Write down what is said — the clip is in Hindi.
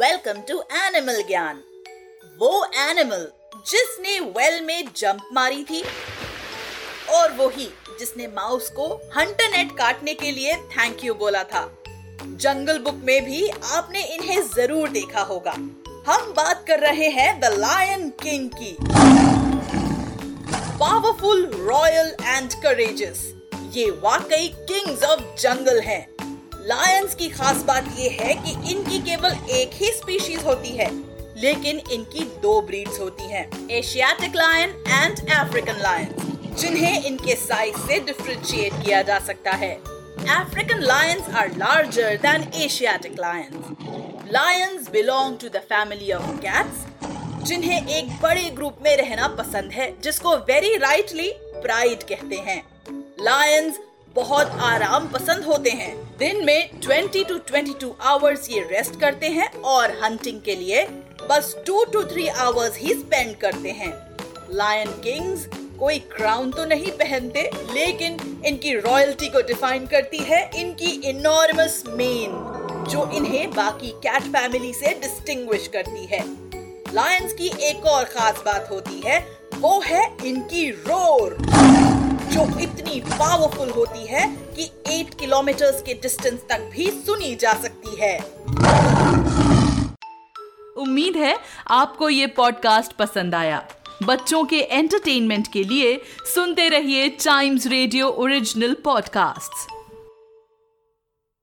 वेलकम टू एनिमल ज्ञान वो एनिमल जिसने वेल में जंप मारी थी और वो ही जिसने माउस को हंटर नेट काटने के लिए थैंक यू बोला था। जंगल बुक में भी आपने इन्हें ज़रूर देखा होगा। हम बात कर रहे हैं द लायन किंग की। पावरफुल रॉयल एंड करेजियस ये वाकई किंग्स ऑफ़ जंगल हैं। लायंस की खास बात ये है कि इनकी केवल एक ही स्पीशीज होती है लेकिन इनकी दो ब्रीड्स होती हैं Asiatic lion and African lion जिन्हें इनके साइज़ से डिफ्रेंशिएट किया जा सकता है African lions are larger than Asiatic lions. Lions belong to the family of cats, जिन्हें एक बड़े ग्रुप में रहना पसंद है जिसको वेरी राइटली प्राइड कहते हैं लायंस बहुत आराम पसंद होते हैं। दिन में 20 टू 22 आवर्स ये रेस्ट करते हैं और हंटिंग के लिए बस टू टू थ्री आवर्स ही स्पेंड करते हैं। लायन किंग्स कोई क्राउन तो नहीं पहनते, लेकिन इनकी रॉयल्टी को डिफाइन करती है इनकी इनॉर्मस मेन जो इन्हें बाकी कैट फैमिली से डिस्टिंग्विश करती है। लायंस की एक और खास बात होती है, वो है इनकी रोर जो इतनी पावरफुल होती है कि 8 किलोमीटर के डिस्टेंस तक भी सुनी जा सकती है। उम्मीद है आपको ये पॉडकास्ट पसंद आया। बच्चों के एंटरटेनमेंट के लिए सुनते रहिए टाइम्स रेडियो ओरिजिनल पॉडकास्ट्स